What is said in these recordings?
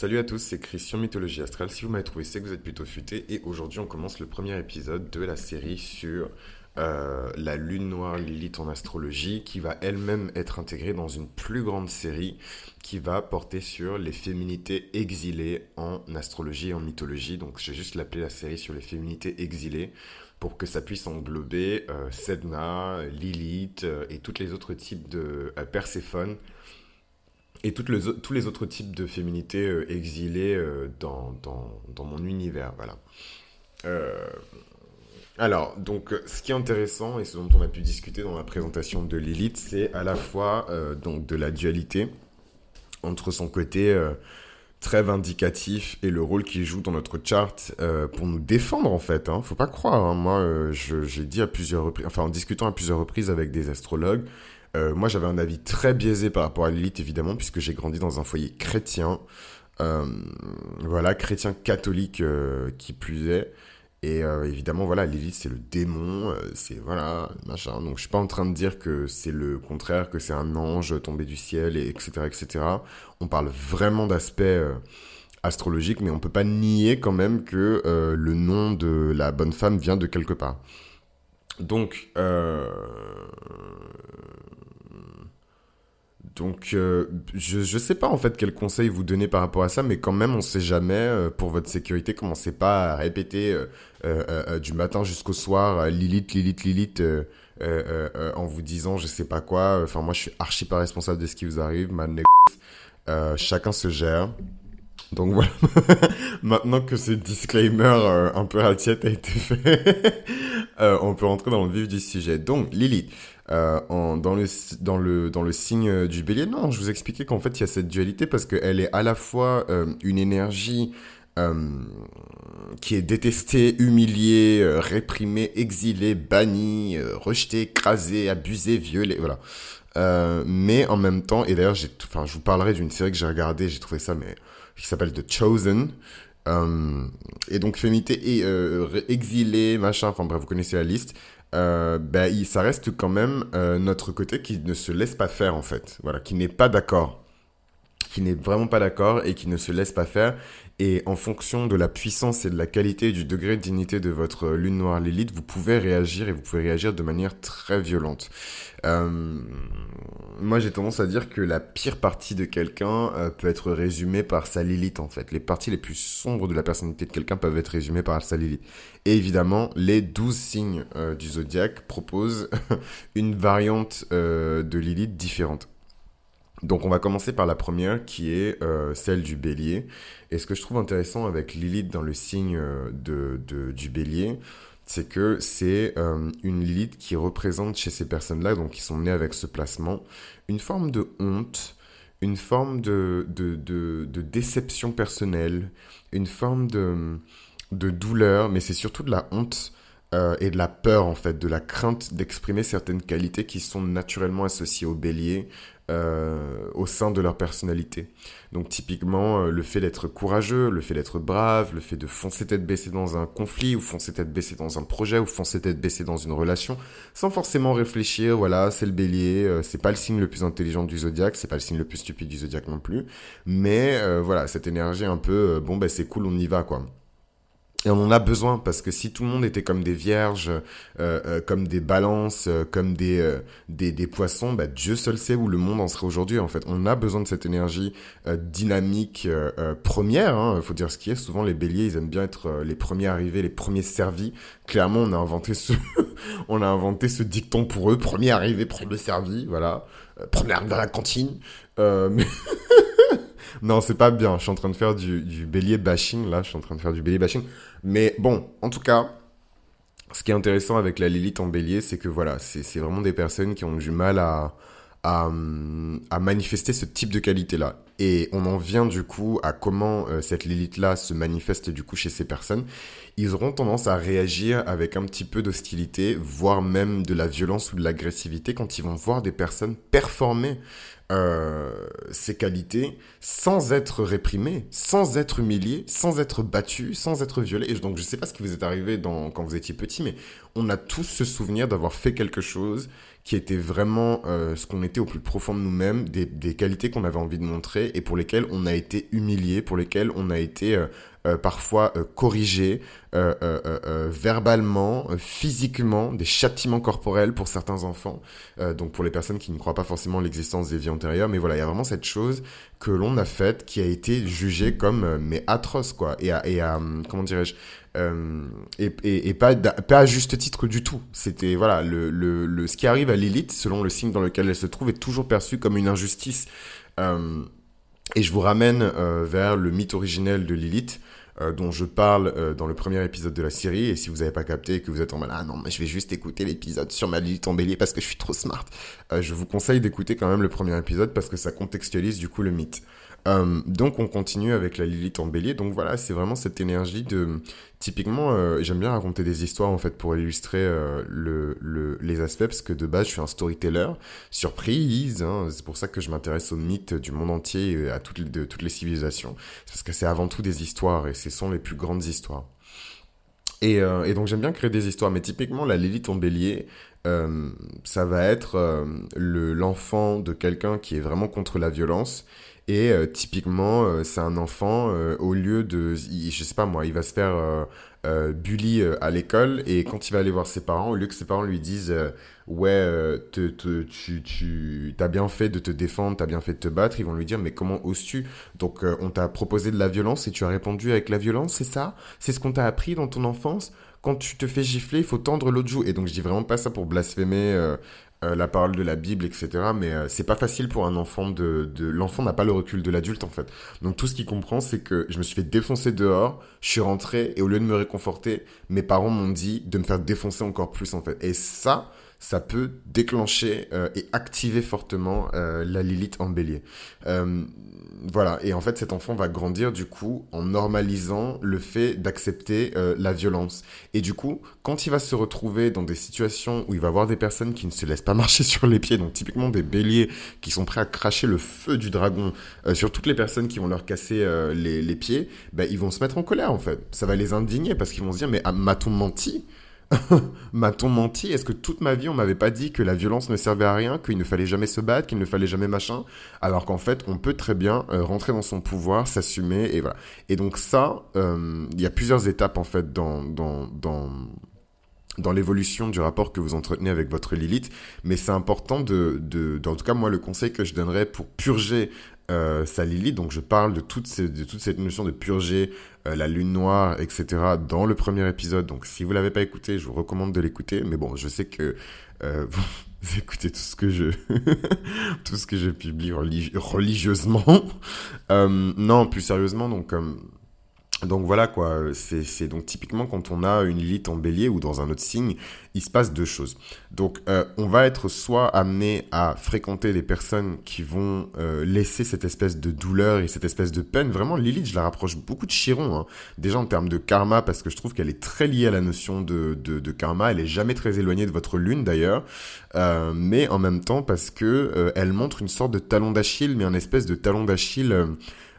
Salut à tous, c'est Christian Mythologie Astrale. Si vous m'avez trouvé, c'est que vous êtes plutôt futé. Et aujourd'hui, on commence le premier épisode de la série sur euh, la lune noire Lilith en astrologie, qui va elle-même être intégrée dans une plus grande série qui va porter sur les féminités exilées en astrologie et en mythologie. Donc, j'ai juste l'appelé la série sur les féminités exilées pour que ça puisse englober euh, Sedna, Lilith euh, et tous les autres types de Perséphone et tous les autres types de féminités euh, exilées euh, dans, mon univers. Voilà. Euh, alors, donc, ce qui est intéressant et ce dont on a pu discuter dans la présentation de Lilith, c'est à la fois donc de la dualité entre son côté très vindicatif et le rôle qu'il joue dans notre chart pour nous défendre en fait. Hein. Faut pas croire. Hein. Moi, j'ai dit à plusieurs reprises, enfin en discutant à plusieurs reprises avec des astrologues, euh, moi, j'avais un avis très biaisé par rapport à Lilith, évidemment, puisque j'ai grandi dans un foyer chrétien. Euh, voilà, chrétien catholique euh, qui plus est. Et évidemment, voilà, Lilith, c'est le démon, c'est voilà, machin. Donc, je suis pas en train de dire que c'est le contraire, que c'est un ange tombé du ciel, et etc., etc. On parle vraiment d'aspects astrologiques, mais on peut pas nier quand même que le nom de la bonne femme vient de quelque part. Donc, donc, euh, je ne sais pas en fait quel conseil vous donnez par rapport à ça, mais quand même, on ne sait jamais, euh, pour votre sécurité, commencez pas à répéter euh, du matin jusqu'au soir Lilith, Lilith, Lilith, en vous disant je sais pas quoi. Enfin, moi, je suis archi pas responsable de ce qui vous arrive, chacun se gère. Donc voilà, maintenant que ce disclaimer un peu ratiette a été fait, on peut rentrer dans le vif du sujet. Donc, Lilith, euh, dans, le, signe du bélier. Non, je vous expliquais qu'en fait, il y a cette dualité parce qu'elle est à la fois euh, une énergie euh, qui est détestée, humiliée, réprimée, exilée, bannie, rejetée, écrasée, abusée, violée, voilà. mais en même temps, et d'ailleurs, je vous parlerai d'une série que j'ai regardée, j'ai trouvé ça, mais qui s'appelle The Chosen. et donc féminité et exilée, machin, enfin bref, vous connaissez la liste. Euh, ben, ça reste quand même euh, notre côté qui ne se laisse pas faire en fait, voilà, qui n'est pas d'accord, qui n'est vraiment pas d'accord et qui ne se laisse pas faire. Et en fonction de la puissance et de la qualité et du degré de dignité de votre lune noire Lilith, vous pouvez réagir et vous pouvez réagir de manière très violente. Euh, moi, j'ai tendance à dire que la pire partie de quelqu'un euh, peut être résumée par sa Lilith, en fait. Les parties les plus sombres de la personnalité de quelqu'un peuvent être résumées par sa Lilith. Et évidemment, les douze signes euh, du zodiaque proposent une variante de Lilith différente. Donc on va commencer par la première qui est euh, celle du bélier. Et ce que je trouve intéressant avec Lilith dans le signe euh, de, du bélier, c'est que c'est euh, une Lilith qui représente chez ces personnes-là, donc qui sont nées avec ce placement, une forme de honte, une forme de, de, de, déception personnelle, une forme de, de douleur, mais c'est surtout de la honte et de la peur en fait, de la crainte d'exprimer certaines qualités qui sont naturellement associées au bélier, euh, au sein de leur personnalité. Donc typiquement, euh, le fait d'être courageux, le fait d'être brave, le fait de foncer tête baissée dans un conflit, ou foncer tête baissée dans un projet, ou foncer tête baissée dans une relation, sans forcément réfléchir, voilà, c'est le bélier, euh, c'est pas le signe le plus intelligent du zodiaque, c'est pas le signe le plus stupide du zodiaque non plus, mais voilà, cette énergie un peu, bon ben c'est cool, on y va quoi. Et on en a besoin parce que si tout le monde était comme des vierges, euh, euh, comme des balances, euh, comme des, des, des poissons, bah, Dieu seul sait où le monde en serait aujourd'hui. En fait, on a besoin de cette énergie dynamique première. Il hein, faut dire ce qui est. Souvent, les béliers, ils aiment bien être les premiers arrivés, les premiers servis. Clairement, on a inventé ce, on a inventé ce dicton pour eux. Premier arrivé, premier servi. Voilà. premier arrivé à la cantine. mais non, c'est pas bien. Je suis en train de faire du, du bélier bashing, là. Je suis en train de faire du bélier bashing. Mais bon, en tout cas, ce qui est intéressant avec la Lilith en bélier, c'est que voilà, c'est vraiment des personnes qui ont du mal à, à, à manifester ce type de qualité-là. Et on en vient du coup à comment euh, cette Lilith-là se manifeste du coup chez ces personnes. Ils auront tendance à réagir avec un petit peu d'hostilité, voire même de la violence ou de l'agressivité quand ils vont voir des personnes performer euh, ses qualités sans être réprimé, sans être humilié, sans être battu, sans être violé. Et donc je sais pas ce qui vous est arrivé dans, quand vous étiez petit, mais on a tous ce souvenir d'avoir fait quelque chose qui était vraiment euh, ce qu'on était au plus profond de nous-mêmes, des, des, qualités qu'on avait envie de montrer et pour lesquelles on a été humilié, pour lesquelles on a été euh, euh, parfois euh, corrigé euh, verbalement, physiquement, des châtiments corporels pour certains enfants, donc pour les personnes qui ne croient pas forcément l'existence des vies antérieures, mais voilà, il y a vraiment cette chose que l'on a faite qui a été jugée comme mais atroce quoi, et à, et à comment dirais-je, euh, et, et, et, pas, pas à juste titre du tout. C'était voilà le, le, le, ce qui arrive à Lilith, selon le signe dans lequel elle se trouve, est toujours perçu comme une injustice. Euh, et je vous ramène euh, vers le mythe originel de Lilith, euh, dont je parle euh, dans le premier épisode de la série. Et si vous n'avez pas capté et que vous êtes en mode ah non, mais je vais juste écouter l'épisode sur ma Lilith en bélier parce que je suis trop smart, je vous conseille d'écouter quand même le premier épisode parce que ça contextualise du coup le mythe. Euh, donc on continue avec la Lilith en bélier. Donc voilà, c'est vraiment cette énergie de... Typiquement, euh, j'aime bien raconter des histoires en fait pour illustrer euh, le, le, les aspects parce que de base je suis un storyteller. Surprise, hein, c'est pour ça que je m'intéresse aux mythes du monde entier et à toutes les, de toutes civilisations. Parce que c'est avant tout des histoires et ce sont les plus grandes histoires. Et, donc j'aime bien créer des histoires, mais typiquement la Lilith en bélier, ça va être le l'enfant de quelqu'un qui est vraiment contre la violence et euh, typiquement, euh, c'est un enfant, euh, au lieu de, je sais pas moi, il va se faire bully à l'école et quand il va aller voir ses parents, au lieu que ses parents lui disent ouais, tu, as bien fait de te défendre, t'as bien fait de te battre, ils vont lui dire mais comment oses-tu? Donc on t'a proposé de la violence et tu as répondu avec la violence, c'est ça? C'est ce qu'on t'a appris dans ton enfance? Quand tu te fais gifler, il faut tendre l'autre joue. Et donc je dis vraiment pas ça pour blasphémer euh, la parole de la Bible, etc. Mais euh, c'est pas facile pour un enfant de... de... L'enfant n'a pas le recul de l'adulte, en fait. Donc tout ce qu'il comprend, c'est que je me suis fait défoncer dehors, je suis rentré, et au lieu de me réconforter, mes parents m'ont dit de me faire défoncer encore plus, en fait. Et ça, ça peut déclencher euh, et activer fortement euh, la Lilith en bélier. Euh, voilà, et en fait cet enfant va grandir du coup en normalisant le fait d'accepter euh, la violence. Et du coup, quand il va se retrouver dans des situations où il va voir des personnes qui ne se laissent pas marcher sur les pieds, donc typiquement des béliers qui sont prêts à cracher le feu du dragon euh, sur toutes les personnes qui vont leur casser euh, les, les, pieds, ben, ils vont se mettre en colère en fait. Ça va les indigner parce qu'ils vont se dire mais ah, m'a-t-on menti? M'a-t-on menti? Est-ce que toute ma vie, on m'avait pas dit que la violence ne servait à rien, qu'il ne fallait jamais se battre, qu'il ne fallait jamais machin? Alors qu'en fait, on peut très bien euh, rentrer dans son pouvoir, s'assumer, et voilà. Et donc ça, euh, il y a plusieurs étapes, en fait, dans... dans, dans l'évolution du rapport que vous entretenez avec votre Lilith, mais c'est important de, de, en tout cas moi le conseil que je donnerais pour purger euh, Lilith, donc je parle de toute, de toute cette notion de purger euh, la lune noire, etc. dans le premier épisode. Donc si vous l'avez pas écouté, je vous recommande de l'écouter. Mais bon, je sais que euh, vous écoutez tout ce que je tout ce que je publie religieusement. euh, non, plus sérieusement, donc donc voilà quoi, c'est donc typiquement quand on a une Lilith en bélier ou dans un autre signe, il se passe deux choses. Donc euh, on va être soit amené à fréquenter des personnes qui vont euh, laisser cette espèce de douleur et cette espèce de peine. Vraiment Lilith, je la rapproche beaucoup de Chiron, hein. déjà en termes de karma parce que je trouve qu'elle est très liée à la notion de, karma. Elle est jamais très éloignée de votre lune d'ailleurs, euh, mais en même temps parce que elle montre une sorte de talon d'Achille, mais un espèce de talon d'Achille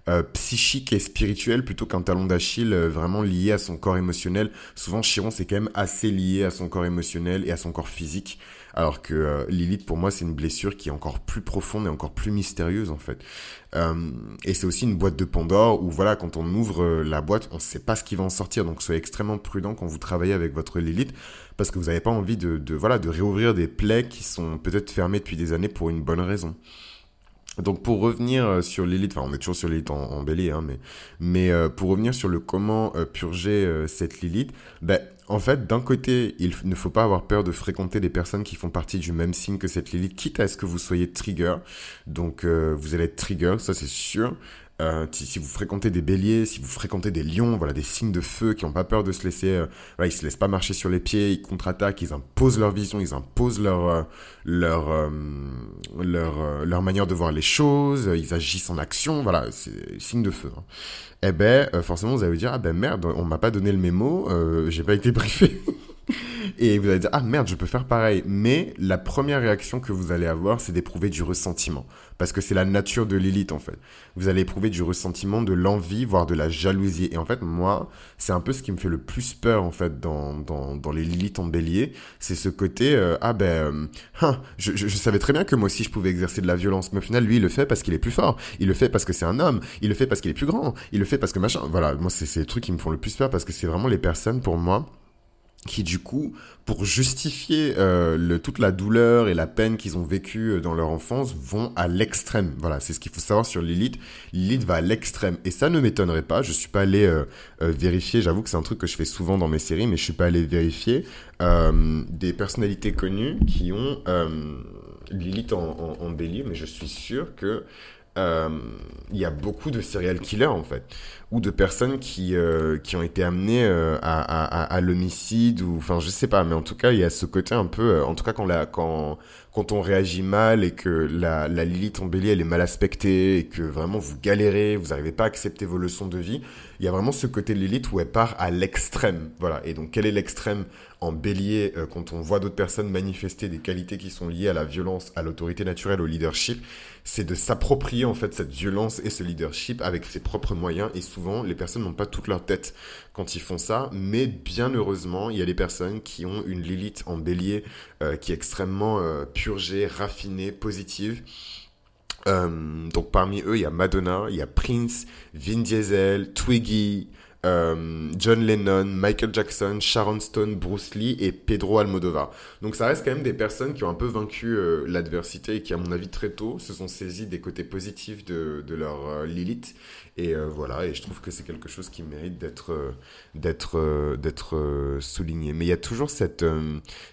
euh, psychique et spirituel plutôt qu'un talon d'Achille euh, vraiment lié à son corps émotionnel. Souvent, Chiron, c'est quand même assez lié à son corps émotionnel et à son corps physique. Alors que euh, Lilith, pour moi, c'est une blessure qui est encore plus profonde et encore plus mystérieuse, en fait. Euh, et c'est aussi une boîte de Pandore où, voilà, quand on ouvre euh, la boîte, on ne sait pas ce qui va en sortir. Donc, soyez extrêmement prudent quand vous travaillez avec votre Lilith parce que vous n'avez pas envie de, de, voilà, de réouvrir des plaies qui sont peut-être fermées depuis des années pour une bonne raison. Donc pour revenir euh, sur l'élite, enfin on est toujours sur l'élite en, en hein, mais, euh, pour revenir sur le comment euh, purger euh, cette Lilith, ben, en fait d'un côté il ne faut pas avoir peur de fréquenter des personnes qui font partie du même signe que cette Lilith, quitte à ce que vous soyez trigger, donc vous allez être trigger, ça c'est sûr, euh, si vous fréquentez des béliers, si vous fréquentez des lions, voilà, des signes de feu qui n'ont pas peur de se laisser, euh, voilà, ils se laissent pas marcher sur les pieds, ils contre-attaquent, ils imposent leur vision, ils imposent leur euh, leur euh, leur manière de voir les choses, ils agissent en action, voilà, c'est signe de feu. Hein. Eh ben, forcément, vous allez vous dire ah ben merde, on m'a pas donné le mémo, j'ai pas été briefé. Et vous allez dire, ah merde, je peux faire pareil. Mais la première réaction que vous allez avoir, c'est d'éprouver du ressentiment. Parce que c'est la nature de l'élite, en fait. Vous allez éprouver du ressentiment, de l'envie, voire de la jalousie. Et en fait, moi, c'est un peu ce qui me fait le plus peur, en fait, dans, dans, dans les Lilith en bélier. C'est ce côté, euh, ah ben, euh, hein, je, je, savais très bien que moi aussi, je pouvais exercer de la violence. Mais au final, lui, il le fait parce qu'il est plus fort. Il le fait parce que c'est un homme. Il le fait parce qu'il est plus grand. Il le fait parce que machin. Voilà, moi, c'est ces trucs qui me font le plus peur parce que c'est vraiment les personnes, pour moi, qui du coup, pour justifier euh, le, toute la douleur et la peine qu'ils ont vécue euh, dans leur enfance, vont à l'extrême. Voilà, c'est ce qu'il faut savoir sur Lilith. Lilith va à l'extrême. Et ça ne m'étonnerait pas, je suis pas allé euh, vérifier, j'avoue que c'est un truc que je fais souvent dans mes séries, mais je suis pas allé vérifier des personnalités connues qui ont Lilith en, en, en bélier, mais je suis sûr que il y a beaucoup de serial killers en fait ou de personnes qui euh, qui ont été amenées euh, à, l'homicide ou enfin je sais pas mais en tout cas il y a ce côté un peu euh, en tout cas quand la quand quand on réagit mal et que la, la Lilith en bélier elle est mal aspectée et que vraiment vous galérez vous n'arrivez pas à accepter vos leçons de vie il y a vraiment ce côté de Lilith où elle part à l'extrême. Voilà. Et donc quel est l'extrême en bélier quand on voit d'autres personnes manifester des qualités qui sont liées à la violence à l'autorité naturelle au leadership c'est de s'approprier en fait cette violence et ce leadership avec ses propres moyens et souvent les personnes n'ont pas toute leur tête quand ils font ça, mais bien heureusement, il y a des personnes qui ont une Lilith en bélier euh, qui est extrêmement euh, purgée, raffinée, positive. Euh, donc parmi eux, il y a Madonna, il y a Prince, Vin Diesel, Twiggy, euh, John Lennon, Michael Jackson, Sharon Stone, Bruce Lee et Pedro Almodovar. Donc ça reste quand même des personnes qui ont un peu vaincu euh, l'adversité et qui, à mon avis, très tôt, se sont saisies des côtés positifs de, de leur euh, Lilith. Et voilà, et je trouve que c'est quelque chose qui mérite d'être d'être d'être souligné. Mais il y a toujours cette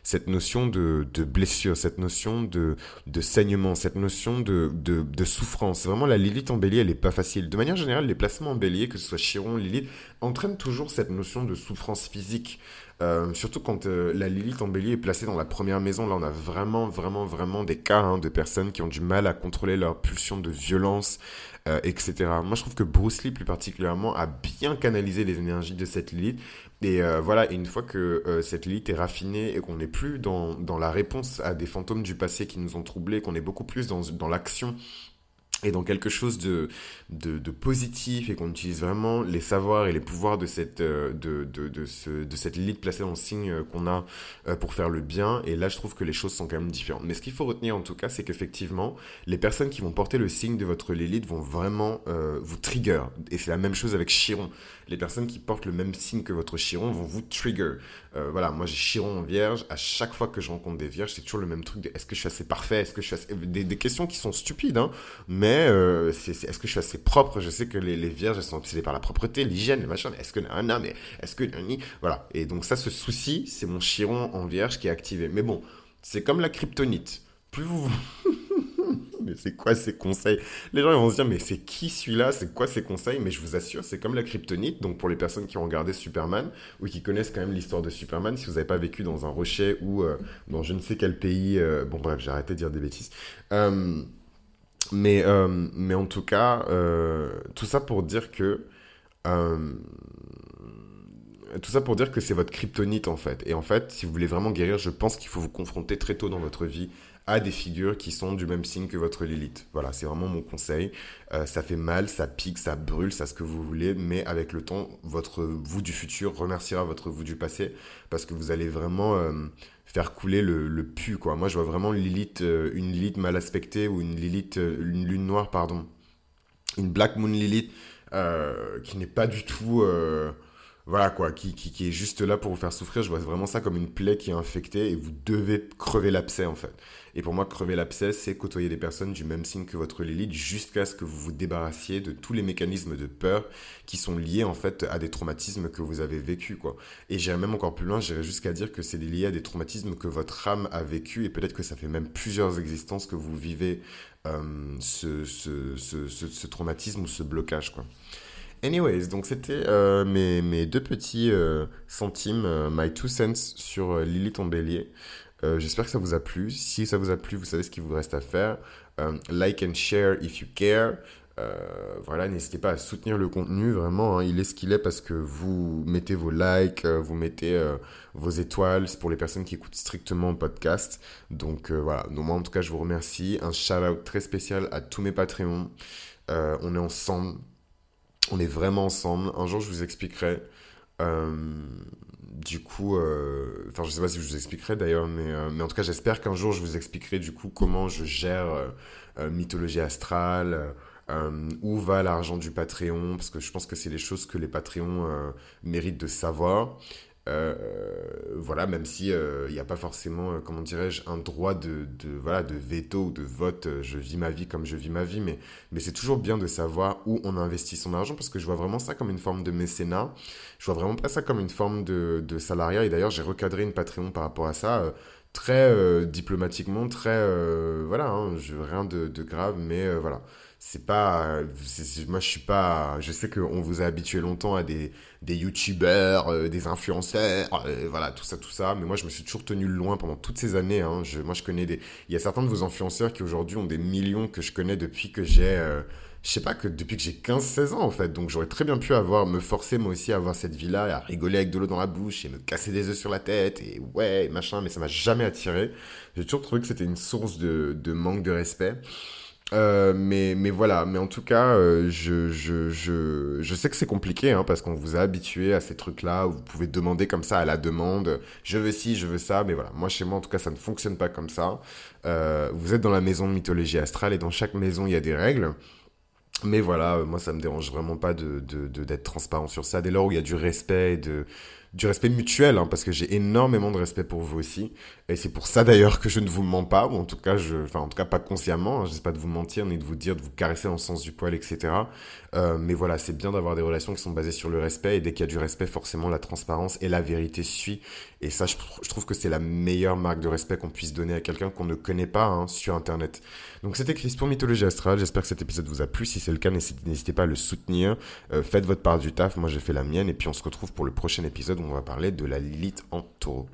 cette notion de, de blessure, cette notion de de saignement, cette notion de de, de souffrance. Vraiment, la Lilith en bélier, elle est pas facile. De manière générale, les placements en bélier, que ce soit Chiron, Lilith, entraîne toujours cette notion de souffrance physique. Euh, surtout quand euh, la Lilith en bélier est placée dans la première maison, là on a vraiment, vraiment, vraiment des cas hein, de personnes qui ont du mal à contrôler leur pulsion de violence, euh, etc. Moi je trouve que Bruce Lee plus particulièrement a bien canalisé les énergies de cette Lilith. Et voilà, une fois que cette Lilith est raffinée et qu'on n'est plus dans, dans la réponse à des fantômes du passé qui nous ont troublés, qu'on est beaucoup plus dans, dans l'action et dans quelque chose de, de, de positif et qu'on utilise vraiment les savoirs et les pouvoirs de cette, euh, de, de, de, ce, de cette Lilith placée le signe euh, qu'on a euh, pour faire le bien. Et là, je trouve que les choses sont quand même différentes. Mais ce qu'il faut retenir en tout cas, c'est qu'effectivement, les personnes qui vont porter le signe de votre Lilith vont vraiment vous trigger. Et c'est la même chose avec Chiron. Les personnes qui portent le même signe que votre Chiron vont vous trigger. Voilà, moi j'ai Chiron en vierge. À chaque fois que je rencontre des vierges, c'est toujours le même truc est-ce que je suis assez parfait? Est-ce que je suis assez... Des, questions qui sont stupides, hein, mais euh, est-ce que je suis assez propre? Je sais que les, les vierges elles sont obsédées par la propreté, l'hygiène, le machin. Est-ce que non, mais est-ce que voilà Et donc ça, ce souci, c'est mon chiron en vierge qui est activé. Mais bon, c'est comme la kryptonite. Plus vous c'est quoi ces conseils? Les gens vont se dire, mais c'est qui celui-là? C'est quoi ces conseils? Mais je vous assure, c'est comme la kryptonite. Donc pour les personnes qui ont regardé Superman ou qui connaissent quand même l'histoire de Superman, si vous n'avez pas vécu dans un rocher ou euh, dans je ne sais quel pays, euh, bon bref, j'ai arrêté de dire des bêtises. Euh, mais, mais en tout cas, tout ça pour dire que. Tout ça pour dire que c'est votre kryptonite en fait. Et en fait, si vous voulez vraiment guérir, je pense qu'il faut vous confronter très tôt dans votre vie à des figures qui sont du même signe que votre Lilith. Voilà, c'est vraiment mon conseil. ça fait mal, ça pique, ça brûle, ça ce que vous voulez, mais avec le temps, votre vous du futur remerciera votre vous du passé parce que vous allez vraiment faire couler le, pu. Moi, je vois vraiment Lilith, euh, une Lilith mal aspectée ou une Lilith, euh, une lune noire, pardon. Une Black Moon Lilith euh, qui n'est pas du tout voilà quoi, qui, qui, qui, est juste là pour vous faire souffrir. Je vois vraiment ça comme une plaie qui est infectée et vous devez crever l'abcès en fait. Et pour moi, crever l'abcès, c'est côtoyer des personnes du même signe que votre Lilith jusqu'à ce que vous vous débarrassiez de tous les mécanismes de peur qui sont liés en fait à des traumatismes que vous avez vécus quoi. Et j'irais même encore plus loin, j'irais jusqu'à dire que c'est lié à des traumatismes que votre âme a vécu et peut-être que ça fait même plusieurs existences que vous vivez euh, ce, ce, ce, ce, traumatisme ou ce blocage quoi. Anyways, donc c'était euh, mes, mes, deux petits euh, centimes, euh, my two cents sur Lilith en bélier. J'espère que ça vous a plu. Si ça vous a plu, vous savez ce qu'il vous reste à faire. like and share if you care. voilà, n'hésitez pas à soutenir le contenu, vraiment, hein. il est ce qu'il est parce que vous mettez vos likes, vous mettez vos étoiles, c'est pour les personnes qui écoutent strictement le podcast. Donc voilà, donc moi en tout cas je vous remercie, un shout out très spécial à tous mes Patreons, on est ensemble, on est vraiment ensemble, un jour je vous expliquerai. du coup, enfin je sais pas si je vous expliquerai d'ailleurs, mais, mais en tout cas j'espère qu'un jour je vous expliquerai du coup comment je gère euh, mythologie astrale, euh, où va l'argent du Patreon, parce que je pense que c'est les choses que les Patreons euh, méritent de savoir. Voilà, même si il n'y a pas forcément, comment dirais-je, un droit de, de, voilà, de veto ou de vote, je vis ma vie comme je vis ma vie, mais, mais c'est toujours bien de savoir où on investit son argent, parce que je vois vraiment ça comme une forme de mécénat, je vois vraiment pas ça comme une forme de, de salariat, et d'ailleurs j'ai recadré une Patreon par rapport à ça, très euh, diplomatiquement, très euh, voilà, hein, je, rien de, grave, mais euh, voilà, c'est pas, moi je suis pas, je sais qu'on vous a habitué longtemps à des des youtubeurs, des influenceurs, voilà tout ça tout ça, mais moi je me suis toujours tenu loin pendant toutes ces années. Hein, je, moi je connais des, il y a certains de vos influenceurs qui aujourd'hui ont des millions que je connais depuis que j'ai je sais pas que depuis que j'ai 15-16 ans en fait, donc j'aurais très bien pu avoir, me forcer moi aussi à avoir cette vie-là et à rigoler avec de l'eau dans la bouche et me casser des œufs sur la tête et ouais, machin, mais ça m'a jamais attiré. J'ai toujours trouvé que c'était une source de, de, manque de respect. Euh, mais, mais voilà, mais en tout cas, euh, je, je, je, je sais que c'est compliqué hein, parce qu'on vous a habitué à ces trucs-là. Où vous pouvez demander comme ça à la demande, je veux ci, je veux ça, mais voilà, moi chez moi en tout cas ça ne fonctionne pas comme ça. Euh, vous êtes dans la maison de mythologie astrale et dans chaque maison il y a des règles. Mais voilà, moi ça me dérange vraiment pas de, d'être transparent sur ça. Dès lors où il y a du respect de, du respect mutuel, hein, parce que j'ai énormément de respect pour vous aussi. Et c'est pour ça d'ailleurs que je ne vous mens pas, ou en tout cas, je, enfin, en tout cas pas consciemment. Hein, je pas de vous mentir, ni de vous dire, de vous caresser dans le sens du poil, etc. Euh, mais voilà, c'est bien d'avoir des relations qui sont basées sur le respect. Et dès qu'il y a du respect, forcément, la transparence et la vérité suit. Et ça, je, trouve que c'est la meilleure marque de respect qu'on puisse donner à quelqu'un qu'on ne connaît pas hein, sur Internet. Donc c'était Chris pour Mythologie Astrale. J'espère que cet épisode vous a plu. Si c'est le cas, n'hésitez pas à le soutenir. Euh, faites votre part du taf. Moi, j'ai fait la mienne. Et puis on se retrouve pour le prochain on va parler de la Lilith en taureau.